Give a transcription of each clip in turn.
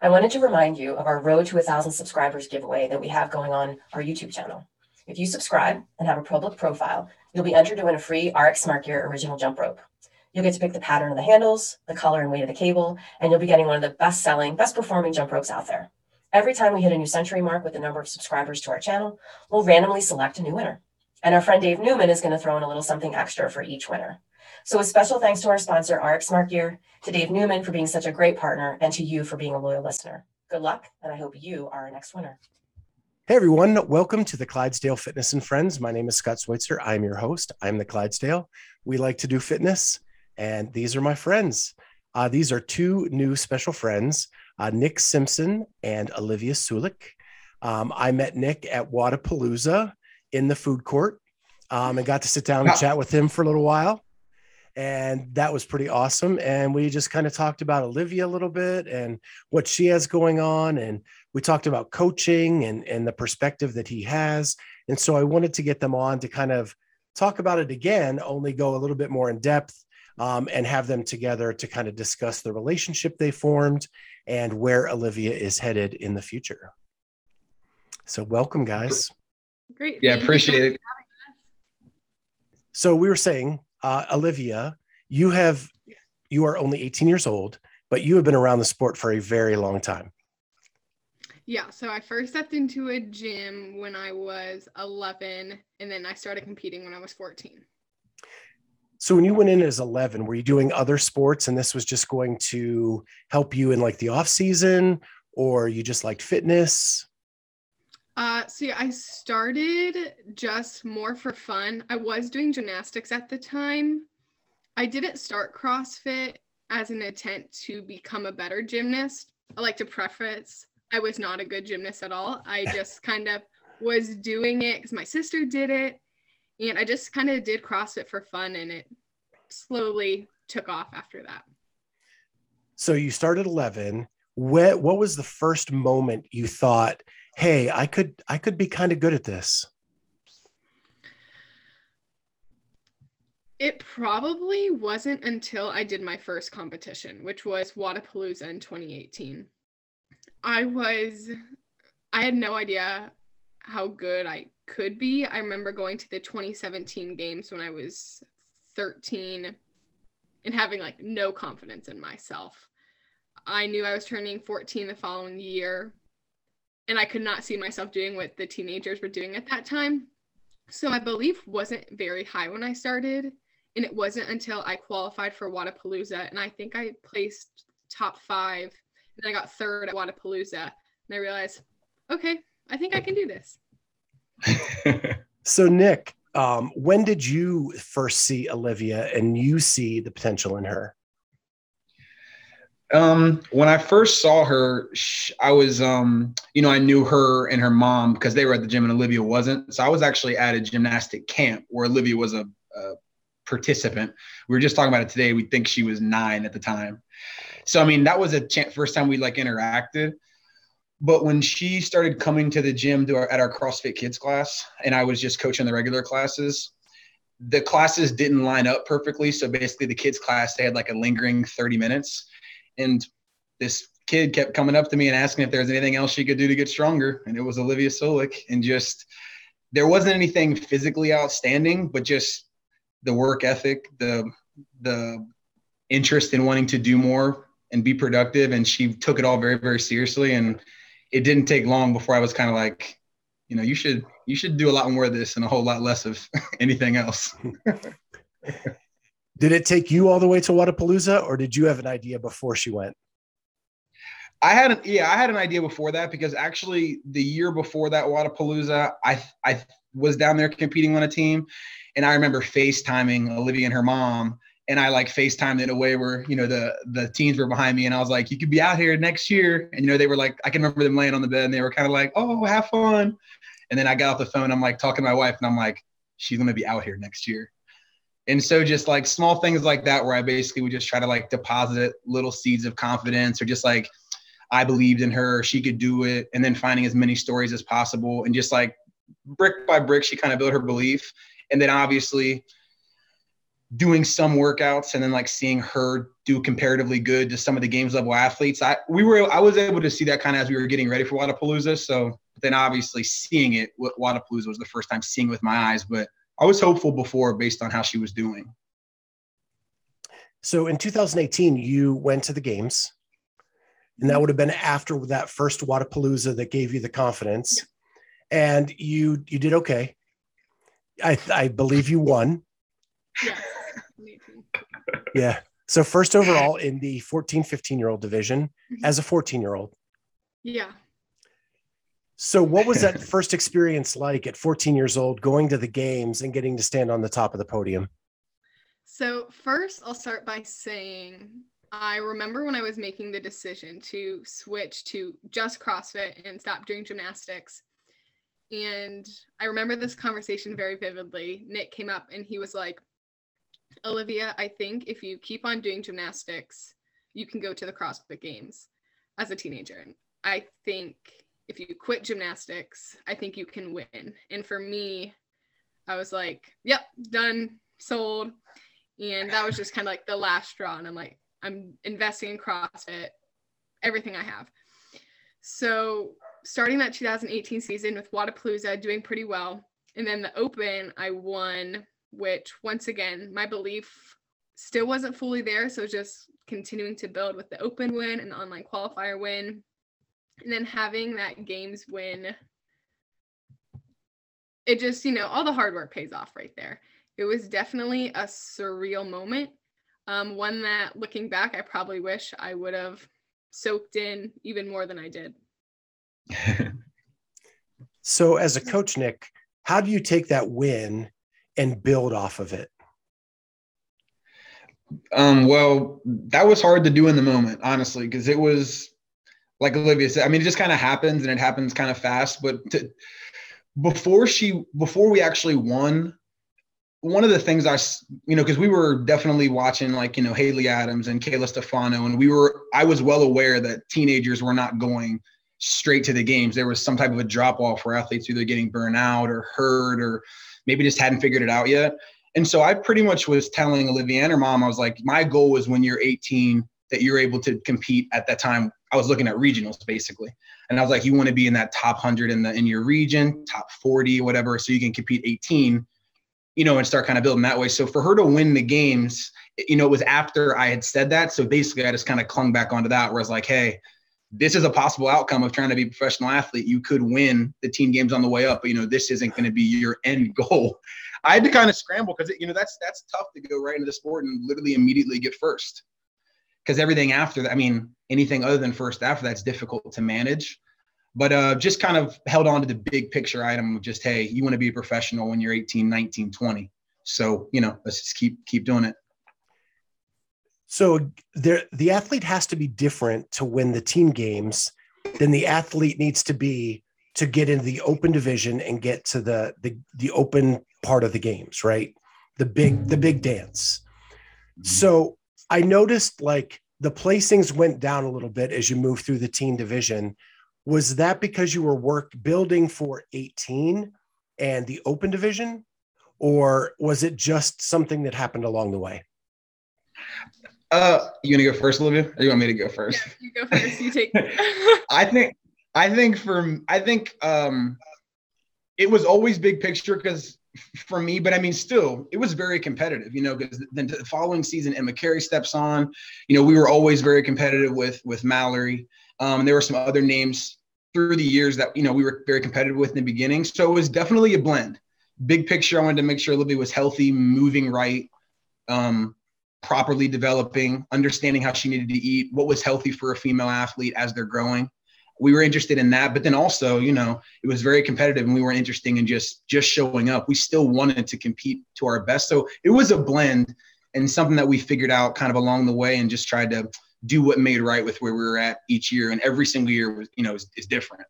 I wanted to remind you of our Road to a Thousand Subscribers giveaway that we have going on our YouTube channel. If you subscribe and have a public profile, you'll be entered to win a free RX Smart Gear original jump rope. You'll get to pick the pattern of the handles, the color and weight of the cable, and you'll be getting one of the best selling, best performing jump ropes out there. Every time we hit a new century mark with the number of subscribers to our channel, we'll randomly select a new winner. And our friend Dave Newman is going to throw in a little something extra for each winner. So a special thanks to our sponsor, RX Smart Gear, to Dave Newman for being such a great partner, and to you for being a loyal listener. Good luck, and I hope you are our next winner. Hey everyone, welcome to the Clydesdale Fitness and Friends. My name is Scott Switzer. I'm your host. I'm the Clydesdale. We like to do fitness, and these are my friends. Uh, these are two new special friends, uh, Nic Simpson and Olivia Sulek. Um, I met Nic at Wodapalooza in the food court um, and got to sit down and chat with him for a little while and that was pretty awesome and we just kind of talked about olivia a little bit and what she has going on and we talked about coaching and and the perspective that he has and so i wanted to get them on to kind of talk about it again only go a little bit more in depth um, and have them together to kind of discuss the relationship they formed and where olivia is headed in the future so welcome guys Great. Yeah, appreciate it. so we were saying uh, olivia you have you are only 18 years old but you have been around the sport for a very long time Yeah, so I first stepped into a gym when I was 11, and then I started competing when I was 14. so when you went in as 11 were you doing other sports and this was just going to help you in like the off season or you just liked fitness Uh, so yeah, I started just more for fun. I was doing gymnastics at the time. I didn't start CrossFit as an intent to become a better gymnast. I like to preface I was not a good gymnast at all. I just kind of was doing it because my sister did it. And I just kind of did CrossFit for fun and it slowly took off after that. so you started 11 what, what was the first moment you thought hey i could i could be kind of good at this It probably wasn't until I did my first competition, which was Wodapalooza in 2018. I was, I had no idea how good I could be. I remember going to the 2017 games when I was 13 and having like no confidence in myself. I knew I was turning 14 the following year, and I could not see myself doing what the teenagers were doing at that time. So my belief wasn't very high when I started and it wasn't until I qualified for Wodapalooza, and I think I placed top five, and I got third at Wodapalooza, and I realized, okay, I think I can do this. so nic um, when did you first see olivia and you see the potential in her um, when I first saw her, sh- I was, um, you know, I knew her and her mom because they were at the gym and Olivia wasn't. So I was actually at a gymnastic camp where Olivia was a, a participant. We were just talking about it today. We think she was nine at the time. So I mean, that was a first time we like interacted. But when she started coming to the gym to our, at our CrossFit Kids class, and I was just coaching the regular classes, the classes didn't line up perfectly. So basically, the kids class they had like a lingering 30 minutes, and this kid kept coming up to me and asking if there was anything else she could do to get stronger, and it was Olivia Sulek, and just there wasn't anything physically outstanding, but just the work ethic, the the interest in wanting to do more and be productive, and she took it all very very seriously, and it didn't take long before I was kind of like, you know, you should you should do a lot more of this and a whole lot less of anything else. Did it take you all the way to Wodapalooza, or did you have an idea before she went? I had an yeah, I had an idea before that because actually the year before that Wodapalooza, I I was down there competing on a team, and I remember FaceTiming Olivia and her mom and I like FaceTimed in a way where, you know, the the teens were behind me and I was like, you could be out here next year. And you know, they were like, I can remember them laying on the bed and they were kind of like, oh, have fun. And then I got off the phone, I'm like talking to my wife and I'm like, she's gonna be out here next year. And so just like small things like that where I basically would just try to like deposit little seeds of confidence or just like I believed in her, she could do it, and then finding as many stories as possible and just like brick by brick, she kind of built her belief. And then obviously doing some workouts and then like seeing her do comparatively good to some of the games level athletes. I we were I was able to see that kind of as we were getting ready for Wodapalooza. So then obviously seeing it, Wodapalooza was the first time seeing with my eyes, but I was hopeful before based on how she was doing. So in 2018, you went to the games, and that would have been after that first Wodapalooza that gave you the confidence, and you you did okay. I I believe you won. Yes. Yeah. So first overall in the 14, 15 year old division Mhm. as a 14 year old. Yeah. So what was that first experience like at 14 years old, going to the games and getting to stand on the top of the podium? So, first, I'll start by saying I remember when I was making the decision to switch to just CrossFit and stop doing gymnastics. And I remember this conversation very vividly. Nic came up and he was like, Olivia, I think if you keep on doing gymnastics, you can go to the CrossFit Games as a teenager. And I think if you quit gymnastics, I think you can win. And for me, I was like, yep, done, sold. And that was just kind of like the last straw. And I'm like, I'm investing in CrossFit, everything I have. So starting that 2018 season with Wodapalooza, doing pretty well. And then the Open, I won, which once again, my belief still wasn't fully there. So just continuing to build with the Open win and the online qualifier win. And then having that games win, it just, you know, all the hard work pays off right there. It was definitely a surreal moment. Um, one that looking back, I probably wish I would have soaked in even more than I did. So as a coach, Nic, how do you take that win and build off of it? Um, well, that was hard to do in the moment, honestly, because it was like Olivia said. I mean, it just kind of happens, and it happens kind of fast. But to, before she, before we actually won, one of the things I, you know, because we were definitely watching like you know Haley Adams and Kayla Stefano, and we were, I was well aware that teenagers were not going straight to the games. There was some type of a drop off for athletes either getting burned out or hurt or maybe just hadn't figured it out yet. And so I pretty much was telling Olivia and her mom, I was like, my goal was when you're 18 that you're able to compete at that time. I was looking at regionals basically. And I was like, you want to be in that top 100 in the in your region, top 40, whatever, so you can compete 18, you know, and start kind of building that way. So for her to win the games, you know, it was after I had said that. So basically I just kind of clung back onto that where I was like, hey, this is a possible outcome of trying to be a professional athlete. You could win the team games on the way up, but you know, this isn't going to be your end goal. I had to kind of scramble because you know that's that's tough to go right into the sport and literally immediately get first. Because everything after that, I mean, anything other than first after that's difficult to manage. But uh, just kind of held on to the big picture item of just, hey, you want to be a professional when you're 18, 19, 20. So, you know, let's just keep keep doing it. So there, the athlete has to be different to win the team games than the athlete needs to be to get into the open division and get to the the, the open part of the games, right? The big the big dance. So I noticed like the placings went down a little bit as you move through the team division. Was that because you were work building for 18 and the open division? Or was it just something that happened along the way? Uh, you gonna go first, Olivia? Or you want me to go first? Yeah, you go first. You take. I think I think for I think um it was always big picture because for me, but I mean still it was very competitive, you know, because then the following season Emma Carey steps on, you know, we were always very competitive with with Mallory. Um, there were some other names through the years that you know we were very competitive with in the beginning. So it was definitely a blend. Big picture, I wanted to make sure Olivia was healthy, moving right. Um, properly developing, understanding how she needed to eat, what was healthy for a female athlete as they're growing. We were interested in that, but then also, you know, it was very competitive and we weren't interested in just just showing up. We still wanted to compete to our best. So it was a blend. and something that we figured out kind of along the way and just tried to do what made right with where we were at each year. And every single year was, you know, is, is different.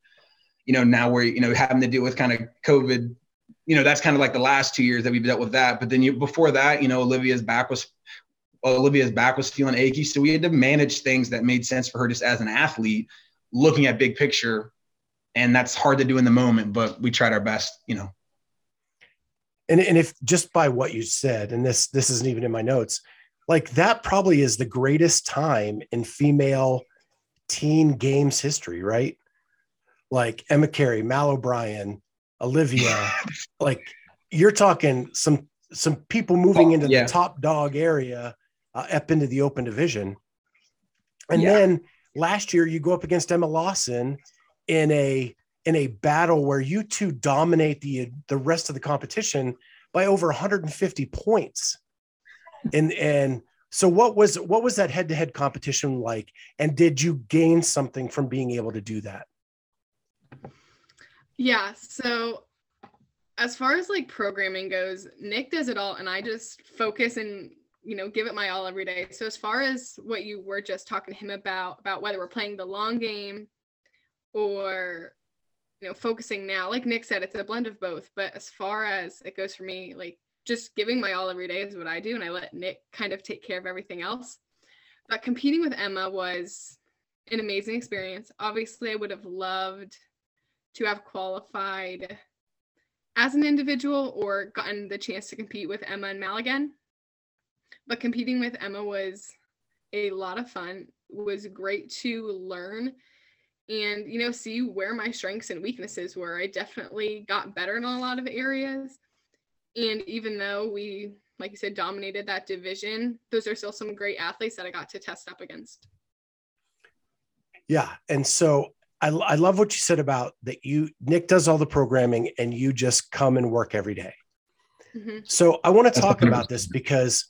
You know, now we're, you know, having to deal with kind of COVID, you know, that's kind of like the last two years that we've dealt with that. But then you before that, you know, Olivia's back was Olivia's back was feeling achy. So we had to manage things that made sense for her just as an athlete, looking at big picture. And that's hard to do in the moment, but we tried our best, you know. And, and if just by what you said, and this this isn't even in my notes, like that probably is the greatest time in female teen games history, right? Like Emma carey Mal O'Brien, Olivia, like you're talking some some people moving into yeah. the top dog area uh, up into the open division. And yeah. then last year you go up against Emma Lawson in a in a battle where you two dominate the the rest of the competition by over 150 points. And and so what was what was that head-to-head competition like? And did you gain something from being able to do that? Yeah so as far as like programming goes nic does it all and i just focus and you know give it my all every day so as far as what you were just talking to him about about whether we're playing the long game or you know focusing now like nic said it's a blend of both but as far as it goes for me like just giving my all every day is what I do, and I let Nic kind of take care of everything else. But competing with Emma was an amazing experience. Obviously, I would have loved to have qualified as an individual or gotten the chance to compete with Emma and Mal again. But competing with Emma was a lot of fun. It was great to learn and you know see where my strengths and weaknesses were. I definitely got better in a lot of areas and even though we, like you said, dominated that division, those are still some great athletes that I got to test up against. Yeah. And so I, I love what you said about that you, Nic does all the programming and you just come and work every day. Mm-hmm. So I want to talk about this because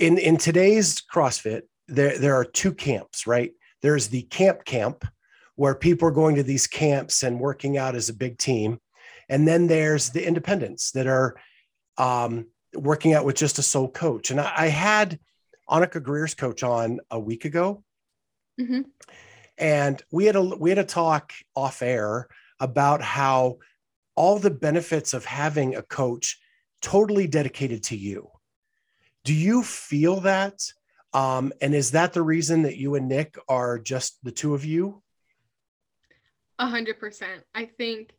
in, in today's CrossFit, there, there are two camps, right? There's the camp camp where people are going to these camps and working out as a big team. And then there's the independents that are um, working out with just a sole coach. And I, I had Annika Greer's coach on a week ago. Mm-hmm. And we had a we had a talk off air about how all the benefits of having a coach totally dedicated to you. Do you feel that? Um, and is that the reason that you and Nic are just the two of you? A hundred percent. I think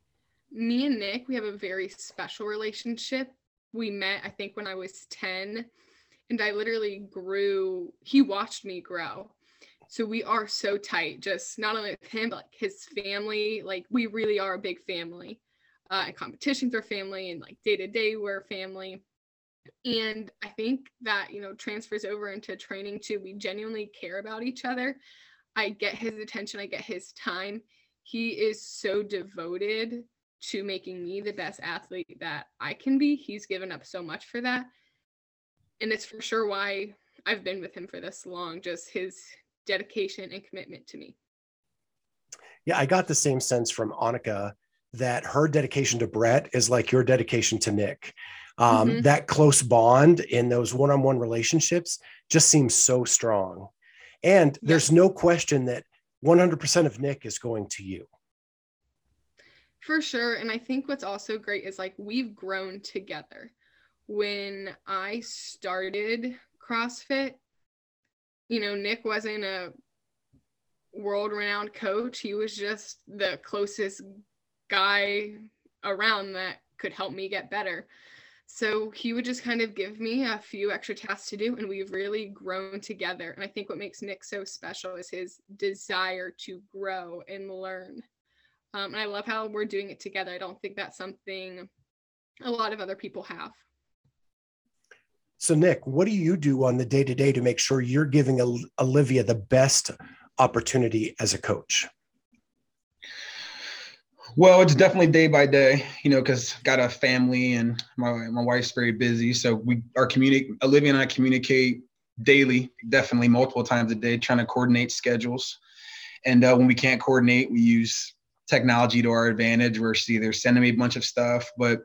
me and Nic, we have a very special relationship. We met, I think, when I was 10, and I literally grew, he watched me grow. So we are so tight, just not only with him, but like his family. Like, we really are a big family. Uh, and competitions are family, and like day to day, we're family. And I think that, you know, transfers over into training too. We genuinely care about each other. I get his attention, I get his time. He is so devoted to making me the best athlete that I can be. He's given up so much for that. And it's for sure why I've been with him for this long, just his dedication and commitment to me. Yeah, I got the same sense from Annika that her dedication to Brett is like your dedication to Nic. Um, mm-hmm. That close bond in those one on one relationships just seems so strong. And there's no question that 100% of Nic is going to you. For sure. And I think what's also great is like we've grown together. When I started CrossFit, you know, Nic wasn't a world renowned coach. He was just the closest guy around that could help me get better. So he would just kind of give me a few extra tasks to do, and we've really grown together. And I think what makes Nic so special is his desire to grow and learn. Um, and I love how we're doing it together. I don't think that's something a lot of other people have. So, Nic, what do you do on the day to day to make sure you're giving Olivia the best opportunity as a coach? Well, it's definitely day by day, you know, because got a family and my my wife's very busy. So we are communicate. Olivia and I communicate daily, definitely multiple times a day, trying to coordinate schedules. And uh, when we can't coordinate, we use technology to our advantage. We're either sending me a bunch of stuff, but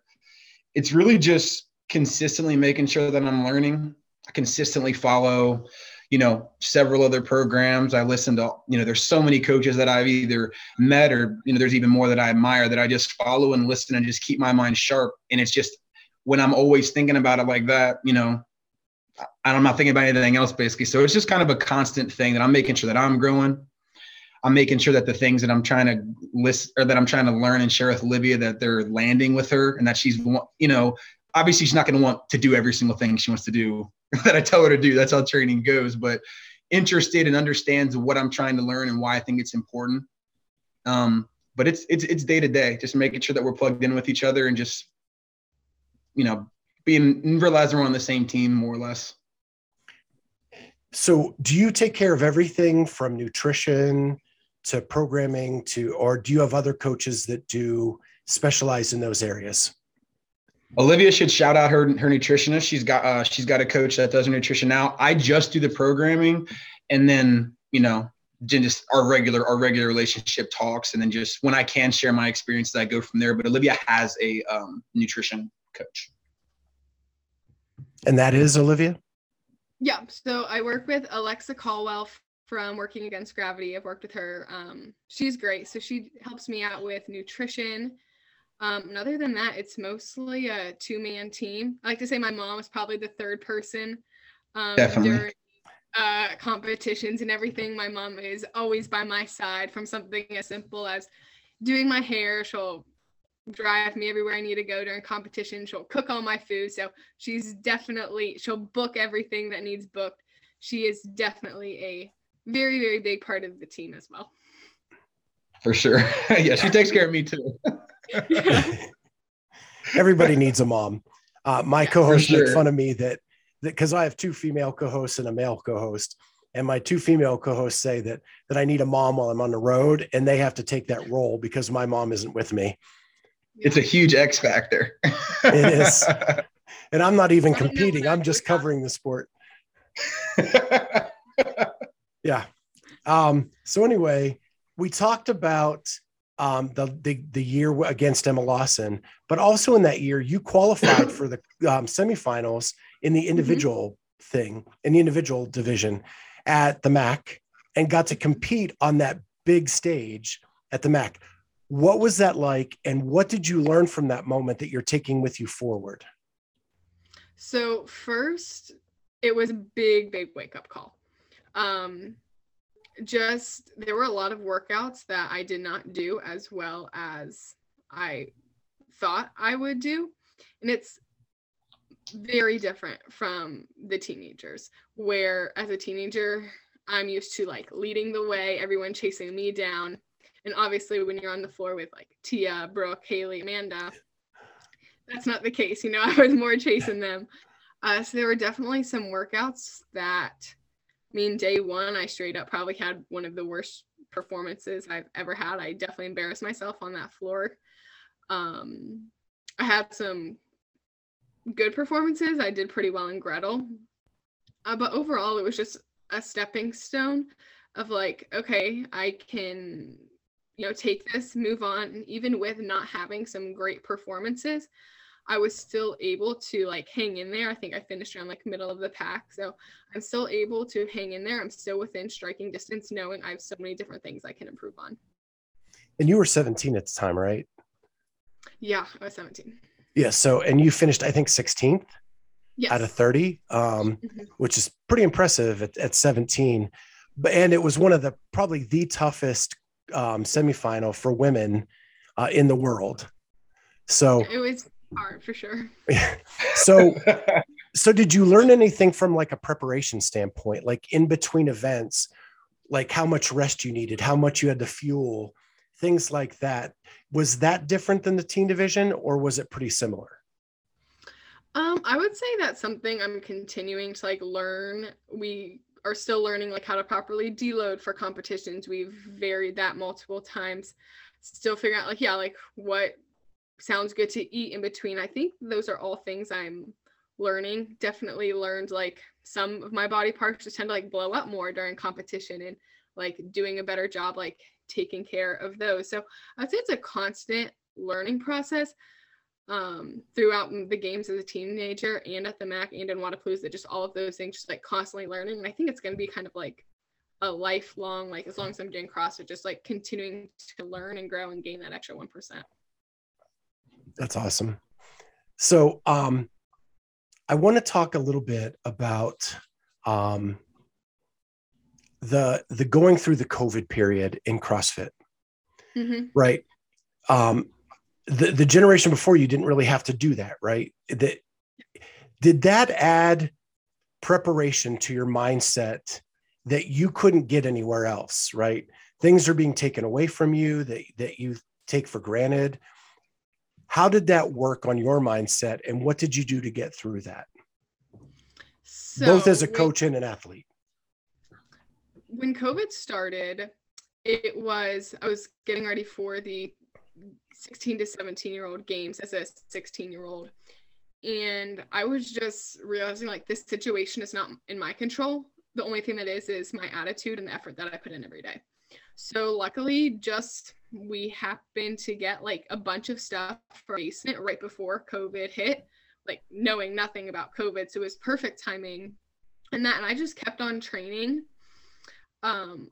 it's really just consistently making sure that I'm learning I consistently follow, you know, several other programs. I listen to, you know, there's so many coaches that I've either met or, you know, there's even more that I admire that I just follow and listen and just keep my mind sharp. And it's just when I'm always thinking about it like that, you know, I'm not thinking about anything else basically. So it's just kind of a constant thing that I'm making sure that I'm growing. I'm making sure that the things that I'm trying to list or that I'm trying to learn and share with Olivia that they're landing with her and that she's, you know, obviously she's not going to want to do every single thing she wants to do that I tell her to do. That's how training goes, but interested and understands what I'm trying to learn and why I think it's important. Um, but it's, it's, it's day to day, just making sure that we're plugged in with each other and just, you know, being realizing we're on the same team more or less. So, do you take care of everything from nutrition to programming to, or do you have other coaches that do specialize in those areas? Olivia should shout out her her nutritionist. She's got uh, she's got a coach that does her nutrition now. I just do the programming, and then you know just our regular our regular relationship talks, and then just when I can share my experiences, I go from there. But Olivia has a um, nutrition coach. And that is Olivia? Yeah. So I work with Alexa Caldwell from Working Against Gravity. I've worked with her. Um, she's great. So she helps me out with nutrition. Um, and other than that, it's mostly a two man team. I like to say my mom is probably the third person um, Definitely. during uh, competitions and everything. My mom is always by my side from something as simple as doing my hair. She'll drive me everywhere I need to go during competition. She'll cook all my food. So she's definitely, she'll book everything that needs booked. She is definitely a very, very big part of the team as well. For sure. yeah, she takes care of me too. Everybody needs a mom. Uh, my co-hosts sure. make fun of me that because I have two female co-hosts and a male co-host, and my two female co-hosts say that that I need a mom while I'm on the road, and they have to take that role because my mom isn't with me. It's a huge X factor. it is. And I'm not even competing. I'm just covering the sport. yeah. Um, so anyway, we talked about um, the, the the year against Emma Lawson, but also in that year you qualified for the um, semifinals in the mm-hmm. individual mm-hmm. thing in the individual division at the MAC and got to compete on that big stage at the MAC. What was that like, and what did you learn from that moment that you're taking with you forward? So first, it was a big, big wake up call. Um, just there were a lot of workouts that I did not do as well as I thought I would do, and it's very different from the teenagers. Where as a teenager, I'm used to like leading the way, everyone chasing me down and obviously, when you're on the floor with like Tia, Brooke, Haley, Amanda, that's not the case. You know, I was more chasing them. Uh, so there were definitely some workouts that, mean, day one, I straight up probably had one of the worst performances I've ever had. I definitely embarrassed myself on that floor. Um, I had some good performances. I did pretty well in Gretel. Uh, but overall, it was just a stepping stone of like, okay, I can you know take this move on even with not having some great performances i was still able to like hang in there i think i finished around like middle of the pack so i'm still able to hang in there i'm still within striking distance knowing i have so many different things i can improve on and you were 17 at the time right yeah i was 17 yeah so and you finished i think 16th yes. out of 30 um, mm-hmm. which is pretty impressive at, at 17 but and it was one of the probably the toughest um, semifinal for women uh, in the world. So it was hard for sure. so, so did you learn anything from like a preparation standpoint, like in between events, like how much rest you needed, how much you had to fuel, things like that? Was that different than the teen division, or was it pretty similar? Um, I would say that's something I'm continuing to like learn. We are still learning like how to properly deload for competitions. We've varied that multiple times. Still figuring out like yeah, like what sounds good to eat in between. I think those are all things I'm learning. Definitely learned like some of my body parts just tend to like blow up more during competition and like doing a better job like taking care of those. So I'd say it's a constant learning process. um, throughout the games as a teenager and at the MAC and in Wodapalooza, just all of those things, just like constantly learning. And I think it's going to be kind of like a lifelong, like as long as I'm doing CrossFit, just like continuing to learn and grow and gain that extra 1%. That's awesome. So, um, I want to talk a little bit about um, the the going through the COVID period in CrossFit, Mm-hmm. right? Um, the the generation before you didn't really have to do that, right? That did that add preparation to your mindset that you couldn't get anywhere else, right? Things are being taken away from you that that you take for granted. How did that work on your mindset, and what did you do to get through that, So both as a when- coach and an athlete? when COVID started, it was I was getting ready for the 16 to 17 year old games as a 16 year old. And I was just realizing like this situation is not in my control. The only thing that is is my attitude and the effort that I put in every day. So luckily, just we happened to get like a bunch of stuff for basement right before COVID hit, like knowing nothing about COVID. So it was perfect timing and that and I just kept on training um,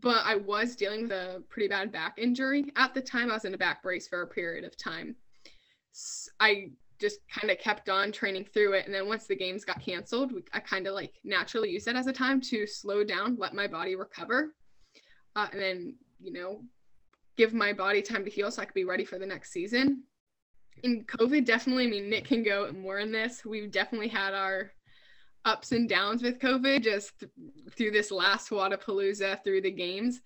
but I was dealing with a pretty bad back injury at the time. I was in a back brace for a period of time. I just kind of kept on training through it, and then once the games got canceled, we, I kind of like naturally used that as a time to slow down, let my body recover, uh, and then you know give my body time to heal so I could be ready for the next season. And COVID definitely, I mean, Nic can go more in this. We've definitely had our ups and downs with COVID just th- through this last Wodapalooza through the games.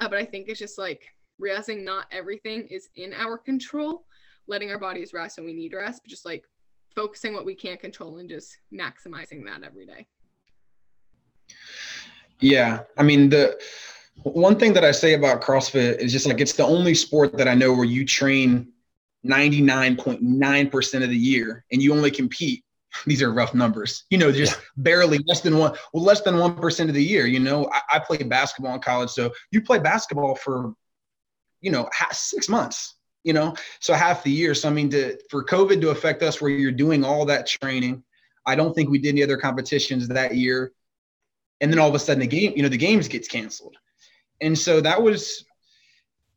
Uh, but I think it's just like realizing not everything is in our control, letting our bodies rest when we need rest, but just like focusing what we can't control and just maximizing that every day. Yeah, I mean the one thing that I say about CrossFit is just like it's the only sport that I know where you train 99.9% of the year and you only compete. These are rough numbers, you know, just barely less than one, well, less than 1% of the year. You know, I, I played basketball in college. So you play basketball for, you know, six months, you know, so half the year. So, I mean, to, for COVID to affect us where you're doing all that training, I don't think we did any other competitions that year. And then all of a sudden the game, you know, the games gets canceled. And so that was,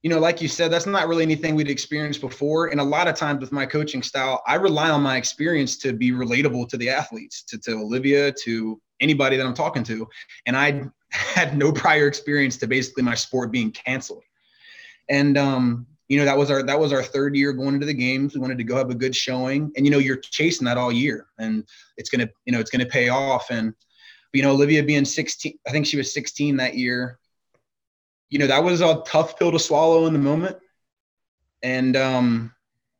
you know, like you said, that's not really anything we'd experienced before. And a lot of times with my coaching style, I rely on my experience to be relatable to the athletes, to, to Olivia, to anybody that I'm talking to. And I had no prior experience to basically my sport being canceled. And um, you know, that was our that was our third year going into the games. We wanted to go have a good showing. And you know, you're chasing that all year and it's gonna, you know, it's gonna pay off. And you know, Olivia being 16, I think she was 16 that year you know, that was a tough pill to swallow in the moment. And um,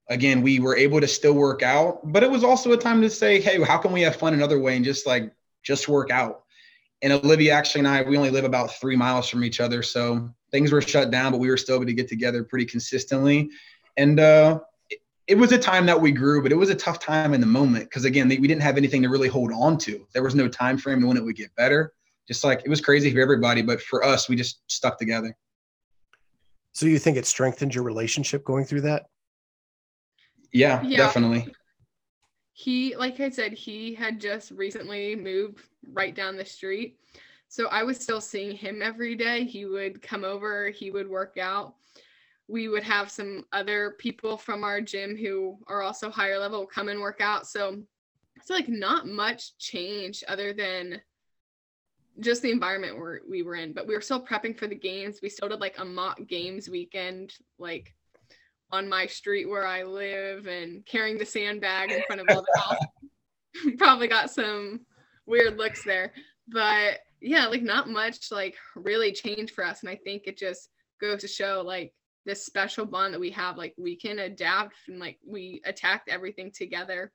again, we were able to still work out, but it was also a time to say, hey, how can we have fun another way and just like just work out? And Olivia actually and I, we only live about three miles from each other. So things were shut down, but we were still able to get together pretty consistently. And uh, it, it was a time that we grew, but it was a tough time in the moment because again, we didn't have anything to really hold on to. There was no time frame to when it would get better just like it was crazy for everybody, but for us, we just stuck together. So you think it strengthened your relationship going through that? Yeah, Yeah. definitely. He, like I said, he had just recently moved right down the street. So I was still seeing him every day. He would come over, he would work out. We would have some other people from our gym who are also higher level come and work out. So it's like not much change other than just the environment where we were in. But we were still prepping for the games. We still did like a mock games weekend, like on my street where I live and carrying the sandbag in front of all the house. Probably got some weird looks there. But yeah, like not much like really changed for us. And I think it just goes to show like this special bond that we have. Like we can adapt and like we attacked everything together.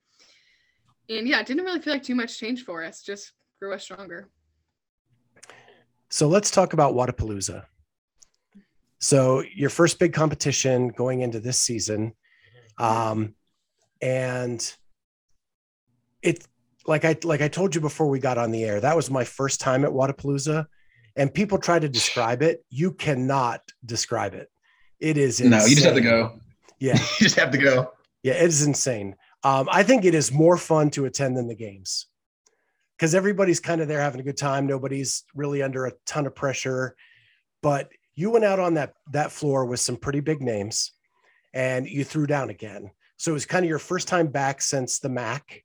And yeah, it didn't really feel like too much change for us, just grew us stronger. So let's talk about Wodapalooza. So your first big competition going into this season, um, and it like I like I told you before we got on the air, that was my first time at Wodapalooza, and people try to describe it. You cannot describe it. It is No, you just have to go. Yeah, you just have to go. Yeah, it is insane. Um, I think it is more fun to attend than the games because everybody's kind of there having a good time. Nobody's really under a ton of pressure. But you went out on that that floor with some pretty big names, and you threw down again. So it was kind of your first time back since the MAC.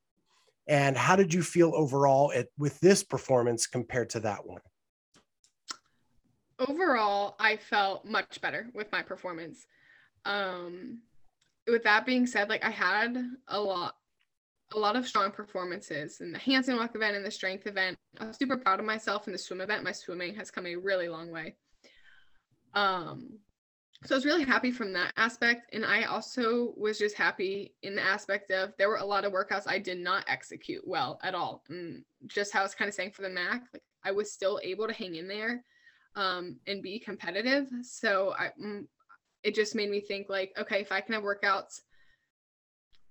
And how did you feel overall at, with this performance compared to that one? Overall, I felt much better with my performance. Um, with that being said, like I had a lot a lot of strong performances in the handstand walk event and the strength event. I was super proud of myself in the swim event. My swimming has come a really long way. Um, so I was really happy from that aspect. And I also was just happy in the aspect of there were a lot of workouts I did not execute well at all. And just how I was kind of saying for the MAC, like I was still able to hang in there um, and be competitive. So I, mm, it just made me think like, okay, if I can have workouts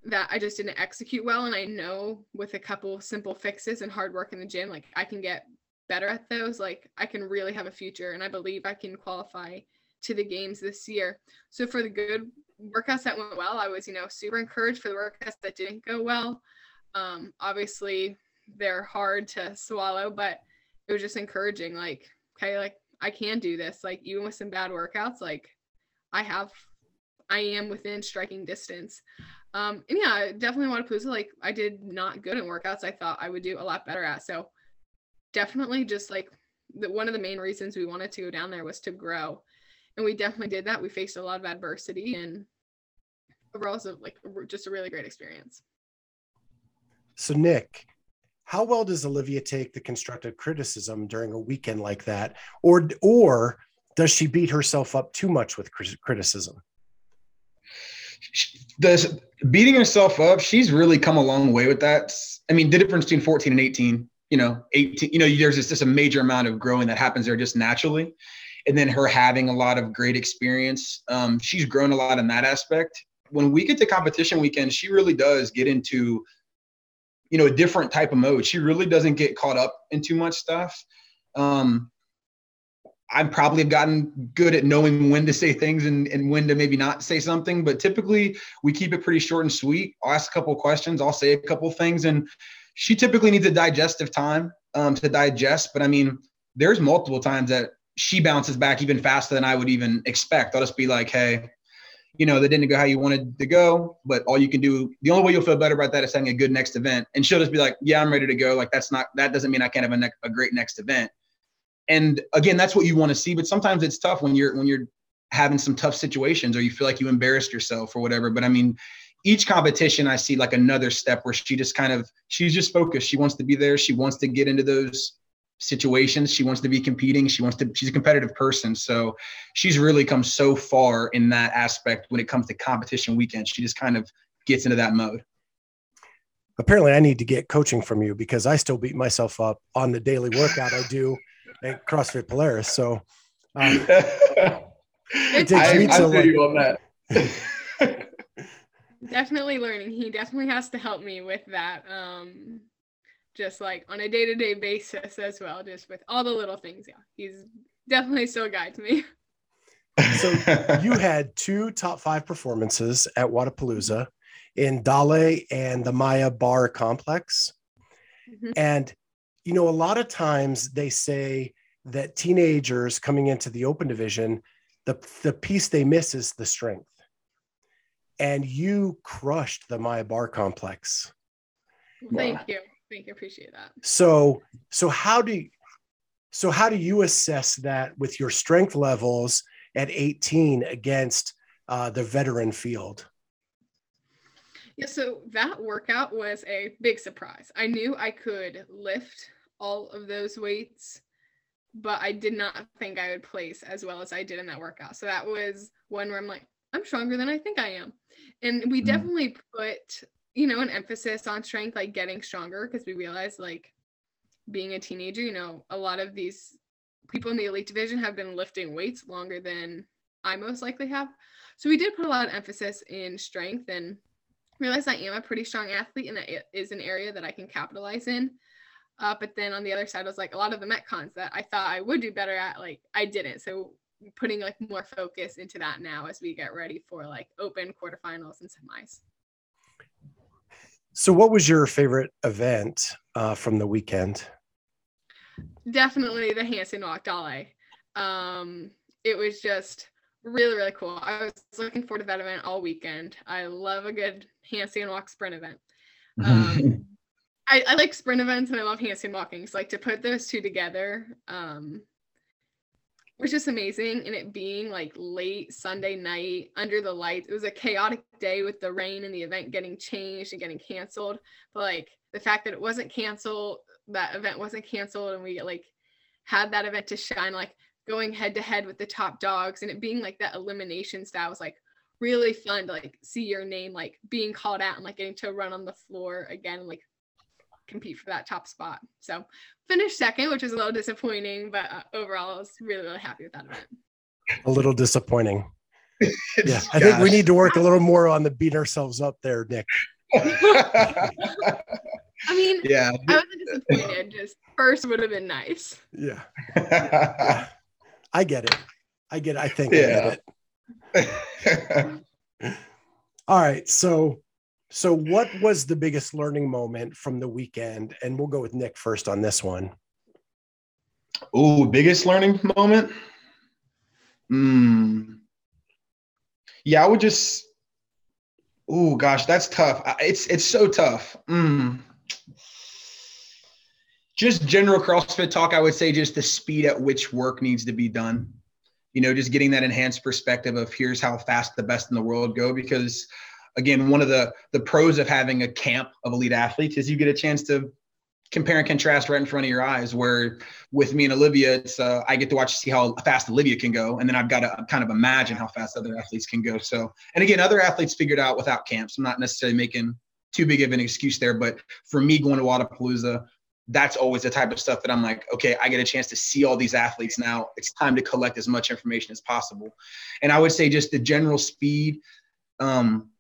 that I just didn't execute well, and I know with a couple simple fixes and hard work in the gym, like I can get better at those, like I can really have a future, and I believe I can qualify to the games this year. So for the good workouts that went well, I was, you know, super encouraged for the workouts that didn't go well. Um, obviously, they're hard to swallow, but it was just encouraging. Like, okay, like I can do this. Like even with some bad workouts, like I have, I am within striking distance. Um, and yeah, definitely Wodapalooza. Like I did not good in workouts. I thought I would do a lot better at. So definitely just like the, one of the main reasons we wanted to go down there was to grow, and we definitely did that. We faced a lot of adversity, and overall, it was like just a really great experience. So Nic, how well does Olivia take the constructive criticism during a weekend like that, or or does she beat herself up too much with criticism? The beating herself up, she's really come a long way with that. I mean, the difference between 14 and 18, you know, 18, you know, there's just, just a major amount of growing that happens there just naturally. And then her having a lot of great experience. Um, she's grown a lot in that aspect. When we get to competition weekend, she really does get into, you know, a different type of mode. She really doesn't get caught up in too much stuff. Um, I probably have gotten good at knowing when to say things and, and when to maybe not say something. But typically, we keep it pretty short and sweet. I'll ask a couple questions, I'll say a couple things, and she typically needs a digestive time um, to digest. But I mean, there's multiple times that she bounces back even faster than I would even expect. I'll just be like, hey, you know, that didn't go how you wanted to go, but all you can do, the only way you'll feel better about that is having a good next event. And she'll just be like, yeah, I'm ready to go. Like, that's not, that doesn't mean I can't have a, ne- a great next event and again that's what you want to see but sometimes it's tough when you're when you're having some tough situations or you feel like you embarrassed yourself or whatever but i mean each competition i see like another step where she just kind of she's just focused. She wants to be there. She wants to get into those situations. She wants to be competing. She wants to she's a competitive person. So she's really come so far in that aspect when it comes to competition weekend she just kind of gets into that mode. Apparently i need to get coaching from you because i still beat myself up on the daily workout i do at CrossFit Polaris. So um, it takes I, me to like, you on that. definitely learning. He definitely has to help me with that. Um, just like on a day-to-day basis as well, just with all the little things. Yeah, he's definitely still a guide to me. So you had two top five performances at Wodapalooza in Dale and the Maya Bar Complex. Mm-hmm. And you know, a lot of times they say that teenagers coming into the open division, the, the piece they miss is the strength. And you crushed the Maya Bar complex. Thank you. Thank you. Appreciate that. So, so how do you, so how do you assess that with your strength levels at 18 against uh, the veteran field? Yeah, so that workout was a big surprise. I knew I could lift all of those weights, but I did not think I would place as well as I did in that workout. So that was one where I'm like, I'm stronger than I think I am. And we mm. definitely put, you know, an emphasis on strength, like getting stronger, because we realized like being a teenager, you know, a lot of these people in the elite division have been lifting weights longer than I most likely have. So we did put a lot of emphasis in strength and realized I am a pretty strong athlete and that it is an area that I can capitalize in. Uh, but then on the other side, I was like a lot of the metcons that I thought I would do better at, like I didn't. So putting like more focus into that now as we get ready for like open quarterfinals and semis. So, what was your favorite event uh, from the weekend? Definitely the Handstand Walk Dale. Um, it was just really, really cool. I was looking forward to that event all weekend. I love a good handstand walk sprint event. Um, I, I, like sprint events and I love handstand walking. So like to put those two together um, was just amazing. And it being like late Sunday night under the lights, it was a chaotic day with the rain and the event getting changed and getting canceled. But like the fact that it wasn't canceled, that event wasn't canceled, and we like had that event to shine. Like going head to head with the top dogs and it being like that elimination style was like really fun to like see your name like being called out and like getting to run on the floor again like compete for that top spot. So finished second, which is a little disappointing, but uh, overall I was really really happy with that event. A little disappointing. yeah, I think we need to work a little more on the beat ourselves up there, Nic. I mean, yeah, I wasn't disappointed. Just first would have been nice. Yeah. yeah. I get it. I get it. I think yeah. I get it. All right. So so what was the biggest learning moment from the weekend? And we'll go with Nic first on this one. Oh, biggest learning moment? Hmm. Yeah, I would just Oh gosh, that's tough. It's it's so tough. Mm just general CrossFit talk, I would say just the speed at which work needs to be done. You know, just getting that enhanced perspective of here's how fast the best in the world go. Because again, one of the the pros of having a camp of elite athletes is you get a chance to compare and contrast right in front of your eyes. Where with me and Olivia, it's uh, I get to watch see how fast Olivia can go, and then I've got to kind of imagine how fast other athletes can go. So, and again, other athletes figured out without camps. I'm not necessarily making too big of an excuse there, but for me going to Wodapalooza, that's always the type of stuff that I'm like, okay, I get a chance to see all these athletes now. It's time to collect as much information as possible. And I would say just the general speed. Um,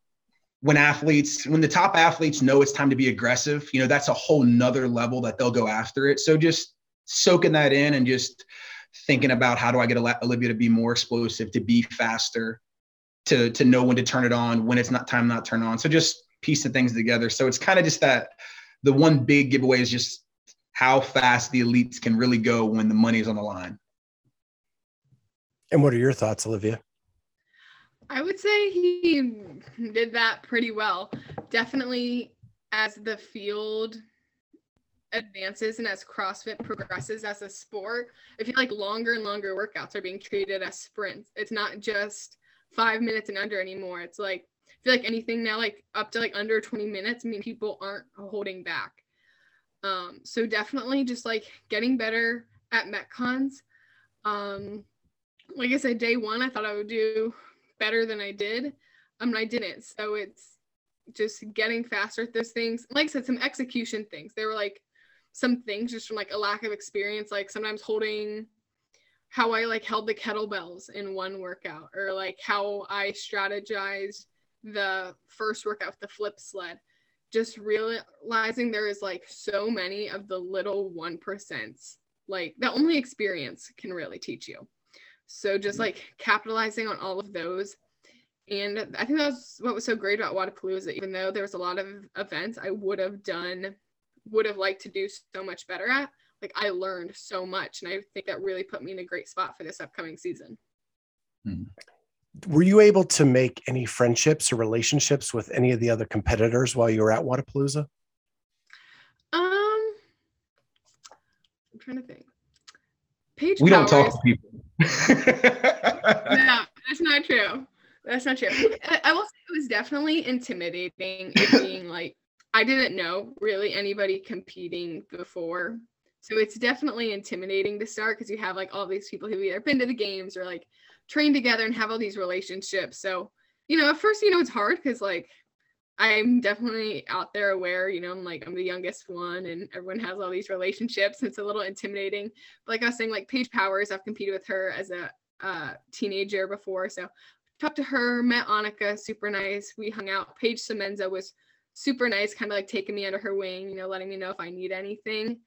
when athletes, when the top athletes know it's time to be aggressive, you know, that's a whole nother level that they'll go after it. So just soaking that in and just thinking about how do I get Olivia to be more explosive, to be faster, to to know when to turn it on, when it's not time not turn on. So just piecing things together. So it's kind of just that the one big giveaway is just how fast the elites can really go when the money is on the line. And what are your thoughts, Olivia? I would say he did that pretty well. Definitely as the field advances and as CrossFit progresses as a sport, I feel like longer and longer workouts are being treated as sprints. It's not just five minutes and under anymore. It's like I feel like anything now like up to like under 20 minutes, I mean people aren't holding back. Um, so definitely just like getting better at metcons. Um, like I said, day one, I thought I would do better than I did. Um, I didn't. So it's just getting faster at those things. Like I said, some execution things. There were like some things just from like a lack of experience, like sometimes holding how I like held the kettlebells in one workout, or like how I strategized the first workout with the flip sled just realizing there is like so many of the little 1% like that only experience can really teach you so just like capitalizing on all of those and i think that was what was so great about Wodapalooza even though there was a lot of events i would have done would have liked to do so much better at like i learned so much and i think that really put me in a great spot for this upcoming season mm-hmm were you able to make any friendships or relationships with any of the other competitors while you were at Wodapalooza? Um, I'm trying to think. Paige we Powers, don't talk to people. no, that's not true. That's not true. I, I will say it was definitely intimidating. It being like I didn't know really anybody competing before, so it's definitely intimidating to start because you have like all these people who've either been to the games or like train together and have all these relationships. So, you know, at first, you know, it's hard because like I'm definitely out there aware, you know, I'm like I'm the youngest one and everyone has all these relationships. It's a little intimidating. But like I was saying, like Paige Powers, I've competed with her as a uh, teenager before. So talked to her, met Annika, super nice. We hung out. Paige Semenza was super nice, kind of like taking me under her wing, you know, letting me know if I need anything.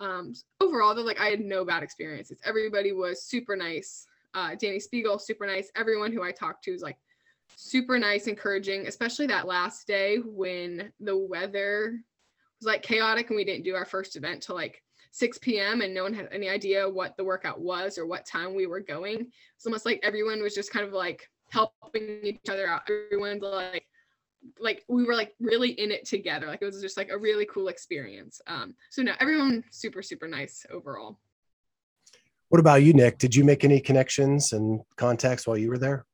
Um, overall, though, like I had no bad experiences. Everybody was super nice uh, Dani Speegle, super nice. Everyone who I talked to was like super nice, encouraging, especially that last day when the weather was like chaotic and we didn't do our first event till like 6 p.m. and no one had any idea what the workout was or what time we were going. It's almost like everyone was just kind of like helping each other out. Everyone's like like we were like really in it together. Like it was just like a really cool experience. Um, so no, everyone super super nice overall. What about you, Nic? Did you make any connections and contacts while you were there?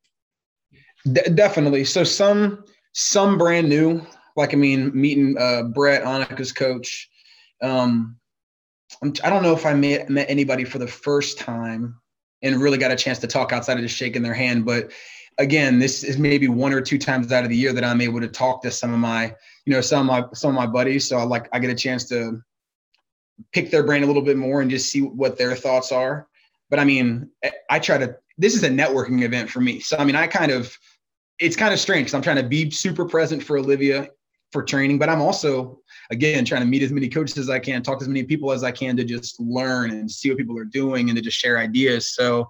De- definitely. So some some brand new, like I mean, meeting uh, Brett, Annika's coach. Um, I don't know if I met met anybody for the first time and really got a chance to talk outside of just shaking their hand, but again, this is maybe one or two times out of the year that I'm able to talk to some of my, you know, some of my some of my buddies. So I like I get a chance to pick their brain a little bit more and just see what their thoughts are. But I mean, I try to. This is a networking event for me. So I mean, I kind of, it's kind of strange I'm trying to be super present for Olivia for training, but I'm also again trying to meet as many coaches as I can, talk to as many people as I can to just learn and see what people are doing and to just share ideas. So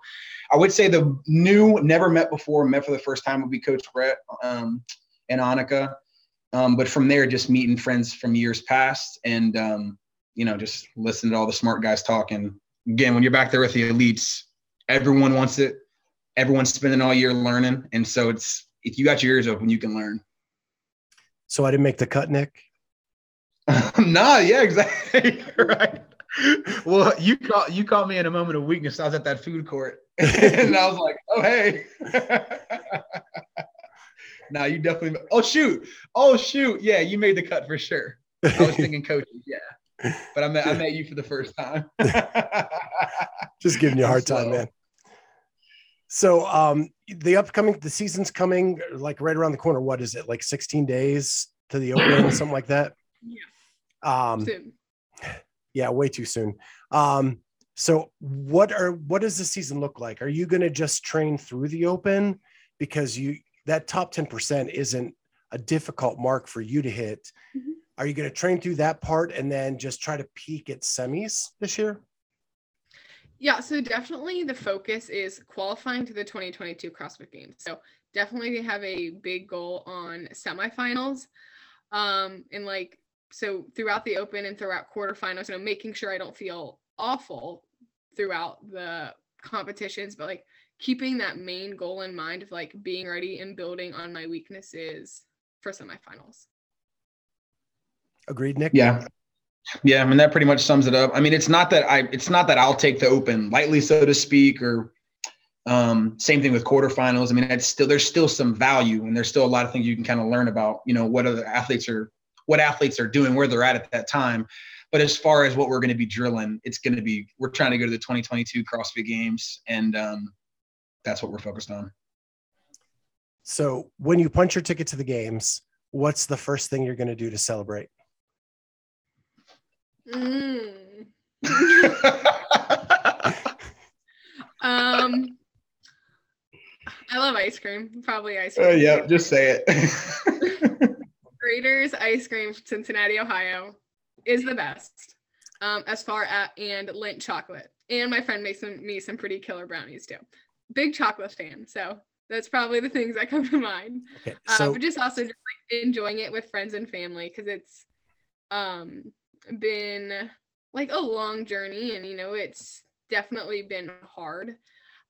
I would say the new, never met before, met for the first time would be Coach Brett um, and Annika. Um, but from there, just meeting friends from years past and, um, you know, just listening to all the smart guys talking. Again, when you're back there with the elites, everyone wants it. Everyone's spending all year learning. And so it's, if you got your ears open, you can learn. So I didn't make the cut, Nic? nah, yeah, exactly. right. Well, you caught you caught me in a moment of weakness. I was at that food court and I was like, oh hey. now you definitely oh shoot. Oh shoot. Yeah, you made the cut for sure. I was thinking coaches, yeah. But I met I met you for the first time. Just giving you a hard time, man. So um the upcoming the season's coming like right around the corner. What is it? Like 16 days to the open, something like that? Yeah. Um soon. yeah, way too soon. Um so what are what does the season look like? Are you going to just train through the open because you that top 10% isn't a difficult mark for you to hit? Mm-hmm. Are you going to train through that part and then just try to peak at semis this year? Yeah, so definitely the focus is qualifying to the 2022 CrossFit Games. So definitely they have a big goal on semifinals. Um, and like so throughout the open and throughout quarterfinals, you know, making sure I don't feel awful throughout the competitions, but like keeping that main goal in mind of like being ready and building on my weaknesses for semifinals. Agreed, Nic? Yeah. Yeah, I mean that pretty much sums it up. I mean, it's not that I it's not that I'll take the open lightly, so to speak, or um, same thing with quarterfinals. I mean, it's still there's still some value and there's still a lot of things you can kind of learn about, you know, what other athletes are what athletes are doing, where they're at at that time. But as far as what we're going to be drilling, it's going to be we're trying to go to the 2022 CrossFit Games, and um, that's what we're focused on. So, when you punch your ticket to the games, what's the first thing you're going to do to celebrate? Mm. um, I love ice cream. Probably ice cream. Uh, yeah, just say it. Graeter's ice cream, Cincinnati, Ohio is the best. Um, as far as and Lindt chocolate. And my friend makes some, me some pretty killer brownies too. Big chocolate fan. So that's probably the things that come to mind. Okay, uh, so- uh, but just also just like enjoying it with friends and family because it's um been like a long journey and you know it's definitely been hard.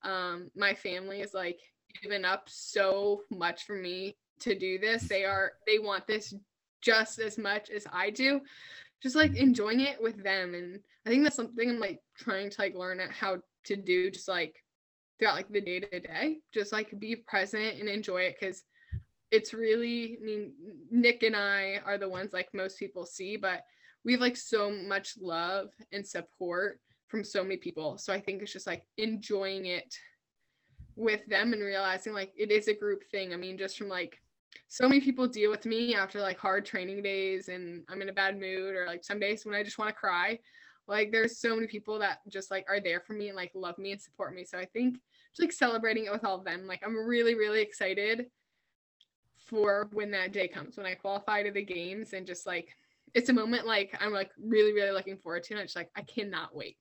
Um, my family is like given up so much for me to do this. They are they want this just as much as I do just like enjoying it with them and i think that's something i'm like trying to like learn how to do just like throughout like the day to day just like be present and enjoy it because it's really i mean nic and i are the ones like most people see but we have like so much love and support from so many people so i think it's just like enjoying it with them and realizing like it is a group thing i mean just from like so many people deal with me after like hard training days and I'm in a bad mood or like some days when I just want to cry. Like there's so many people that just like are there for me and like love me and support me. So I think just like celebrating it with all of them. Like I'm really, really excited for when that day comes, when I qualify to the games and just like it's a moment like I'm like really, really looking forward to and I just like I cannot wait.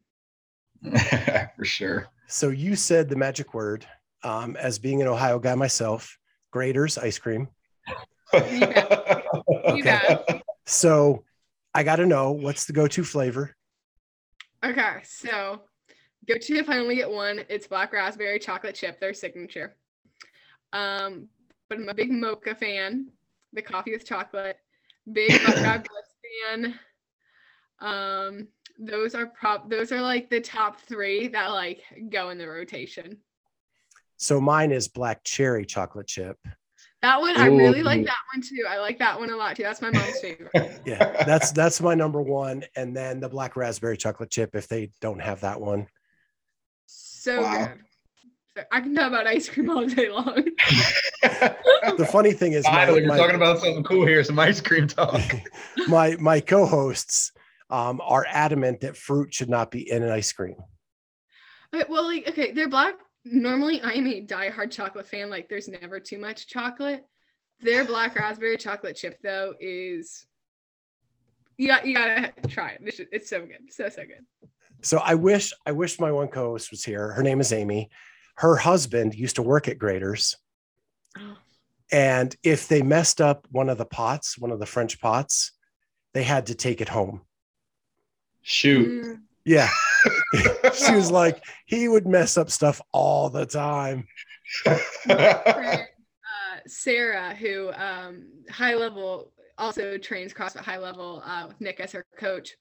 for sure. So you said the magic word um, as being an Ohio guy myself Graeter's ice cream. You bet. You Okay. bet. So I got to know what's the go-to flavor. Okay, so go to if I only get one. It's black raspberry chocolate chip, their signature. Um, but I'm a big mocha fan, the coffee with chocolate. Big Buckeye Blitz fan. Um, those are prop. Those are like the top three that like go in the rotation. So mine is black cherry chocolate chip. That one I really like that one too. I like that one a lot too. That's my mom's favorite. Yeah, that's that's my number one, and then the black raspberry chocolate chip if they don't have that one. So Wow. good. So I can talk about ice cream all day long. The funny thing is, my, Finally, we're my- talking about something cool here. Some ice cream talk. my my co-hosts um, are adamant that fruit should not be in an ice cream. Okay, well, like, okay, they're black. Normally, I am a diehard chocolate fan. Like, there's never too much chocolate. Their black raspberry chocolate chip, though, is you got you gotta try it. It's, it's so good, so so good. So I wish I wish my one co-host was here. Her name is Amy. Her husband used to work at Graeters, and if they messed up one of the pots, one of the French pots, they had to take it home. Shoot. Mm, Yeah, she was like, he would mess up stuff all the time. uh, Sarah, who um, high level also trains CrossFit high level uh, with Nic as her coach.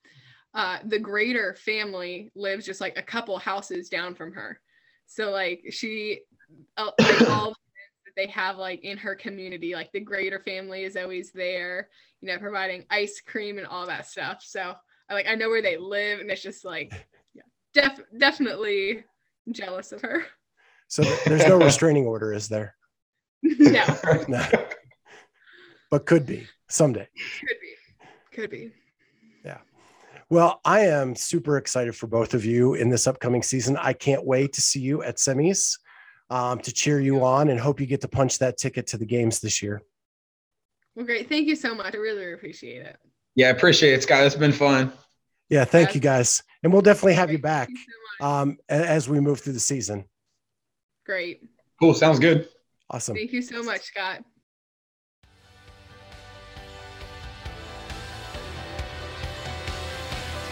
Uh, the Graeter family lives just like a couple houses down from her, so like she, uh, like all that they have like in her community, like the Graeter family is always there, you know, providing ice cream and all that stuff. So I like I know where they live, and it's just like, yeah, def- definitely jealous of her. So there's no restraining order, is there? no, No, but could be someday. could be, could be. Well, I am super excited for both of you in this upcoming season. I can't wait to see you at semis um, to cheer you on and hope you get to punch that ticket to the games this year. Well, great. Thank you so much. I really appreciate it. yeah, I appreciate it, Scott. It's been fun. Yeah, thank you guys. And we'll definitely have you back you so um, as we move through the season. Great. Cool. Sounds good. Awesome. Thank you so much, Scott.